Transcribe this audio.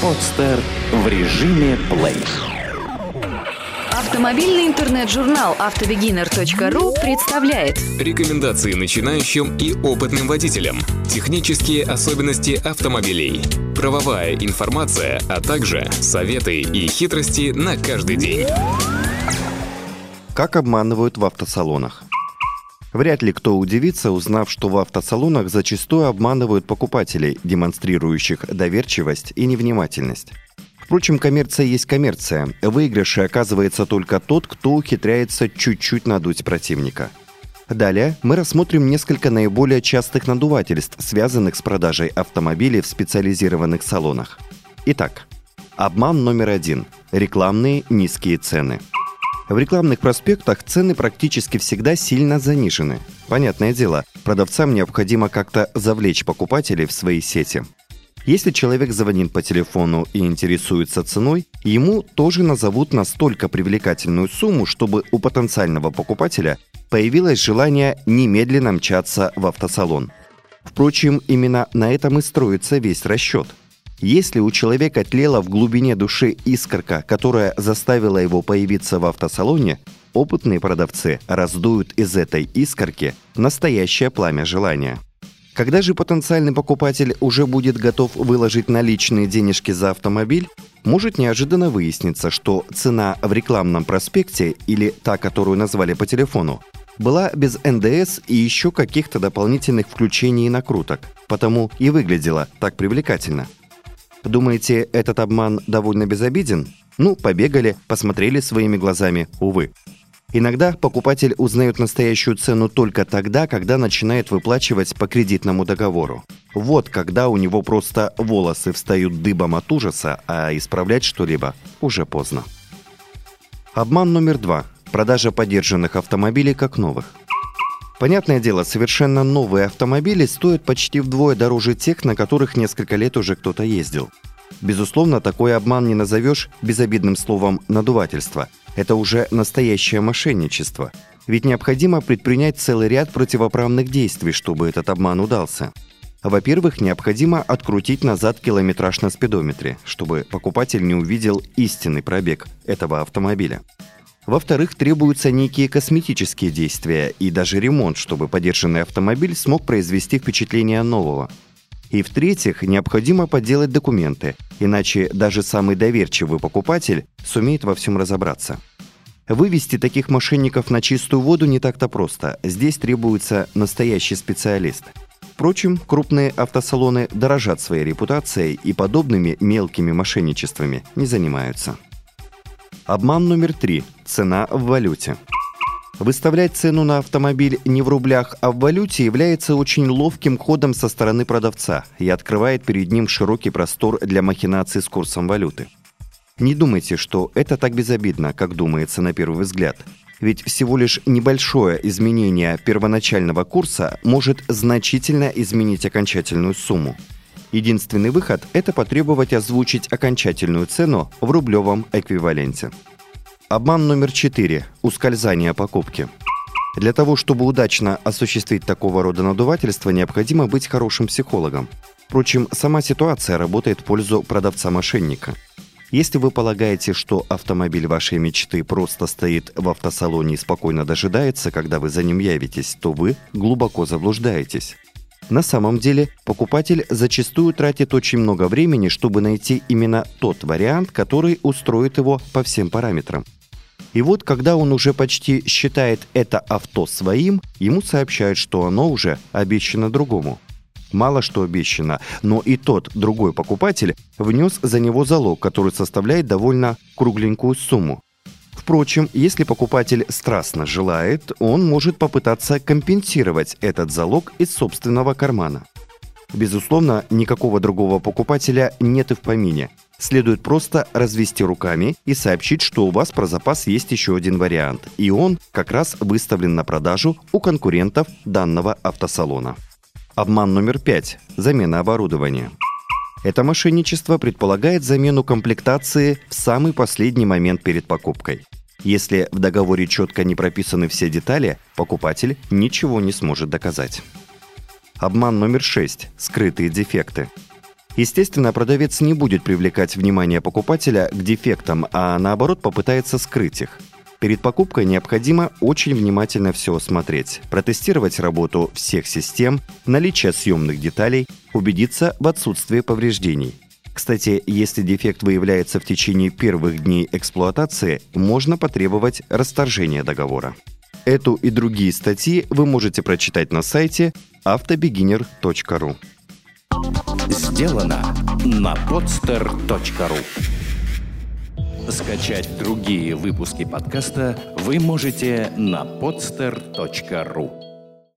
Подстер в режиме плей. Автомобильный интернет-журнал автобегинер.ру представляет Рекомендации начинающим и опытным водителям. Технические особенности автомобилей. Правовая информация, а также советы и хитрости на каждый день. Как обманывают в автосалонах? Вряд ли кто удивится, узнав, что в автосалонах зачастую обманывают покупателей, демонстрирующих доверчивость и невнимательность. Впрочем, коммерция есть коммерция. Выигрышей оказывается только тот, кто ухитряется чуть-чуть надуть противника. Далее мы рассмотрим несколько наиболее частых надувательств, связанных с продажей автомобилей в специализированных салонах. Итак, обман номер один – рекламные низкие цены – в рекламных проспектах цены практически всегда сильно занижены. Понятное дело, продавцам необходимо как-то завлечь покупателей в свои сети. Если человек звонит по телефону и интересуется ценой, ему тоже назовут настолько привлекательную сумму, чтобы у потенциального покупателя появилось желание немедленно мчаться в автосалон. Впрочем, именно на этом и строится весь расчет – если у человека тлела в глубине души искорка, которая заставила его появиться в автосалоне, опытные продавцы раздуют из этой искорки настоящее пламя желания. Когда же потенциальный покупатель уже будет готов выложить наличные денежки за автомобиль, может неожиданно выясниться, что цена в рекламном проспекте или та, которую назвали по телефону, была без НДС и еще каких-то дополнительных включений и накруток, потому и выглядела так привлекательно – Думаете, этот обман довольно безобиден? Ну, побегали, посмотрели своими глазами, увы. Иногда покупатель узнает настоящую цену только тогда, когда начинает выплачивать по кредитному договору. Вот когда у него просто волосы встают дыбом от ужаса, а исправлять что-либо уже поздно. Обман номер два. Продажа подержанных автомобилей как новых. Понятное дело, совершенно новые автомобили стоят почти вдвое дороже тех, на которых несколько лет уже кто-то ездил. Безусловно, такой обман не назовешь безобидным словом «надувательство». Это уже настоящее мошенничество. Ведь необходимо предпринять целый ряд противоправных действий, чтобы этот обман удался. Во-первых, необходимо открутить назад километраж на спидометре, чтобы покупатель не увидел истинный пробег этого автомобиля. Во-вторых, требуются некие косметические действия и даже ремонт, чтобы подержанный автомобиль смог произвести впечатление нового. И в-третьих, необходимо подделать документы, иначе даже самый доверчивый покупатель сумеет во всем разобраться. Вывести таких мошенников на чистую воду не так-то просто. Здесь требуется настоящий специалист. Впрочем, крупные автосалоны дорожат своей репутацией и подобными мелкими мошенничествами не занимаются. Обман номер три. Цена в валюте. Выставлять цену на автомобиль не в рублях, а в валюте является очень ловким ходом со стороны продавца и открывает перед ним широкий простор для махинаций с курсом валюты. Не думайте, что это так безобидно, как думается на первый взгляд. Ведь всего лишь небольшое изменение первоначального курса может значительно изменить окончательную сумму. Единственный выход – это потребовать озвучить окончательную цену в рублевом эквиваленте. Обман номер 4. Ускользание покупки. Для того, чтобы удачно осуществить такого рода надувательство, необходимо быть хорошим психологом. Впрочем, сама ситуация работает в пользу продавца-мошенника. Если вы полагаете, что автомобиль вашей мечты просто стоит в автосалоне и спокойно дожидается, когда вы за ним явитесь, то вы глубоко заблуждаетесь. На самом деле, покупатель зачастую тратит очень много времени, чтобы найти именно тот вариант, который устроит его по всем параметрам. И вот, когда он уже почти считает это авто своим, ему сообщают, что оно уже обещано другому. Мало что обещано, но и тот другой покупатель внес за него залог, который составляет довольно кругленькую сумму. Впрочем, если покупатель страстно желает, он может попытаться компенсировать этот залог из собственного кармана. Безусловно, никакого другого покупателя нет и в помине. Следует просто развести руками и сообщить, что у вас про запас есть еще один вариант, и он как раз выставлен на продажу у конкурентов данного автосалона. Обман номер пять. Замена оборудования. Это мошенничество предполагает замену комплектации в самый последний момент перед покупкой. Если в договоре четко не прописаны все детали, покупатель ничего не сможет доказать. Обман номер 6. Скрытые дефекты. Естественно, продавец не будет привлекать внимание покупателя к дефектам, а наоборот попытается скрыть их. Перед покупкой необходимо очень внимательно все осмотреть, протестировать работу всех систем, наличие съемных деталей, убедиться в отсутствии повреждений. Кстати, если дефект выявляется в течение первых дней эксплуатации, можно потребовать расторжения договора. Эту и другие статьи вы можете прочитать на сайте автобегинер.ру. Сделано на podster.ru Скачать другие выпуски подкаста вы можете на podster.ru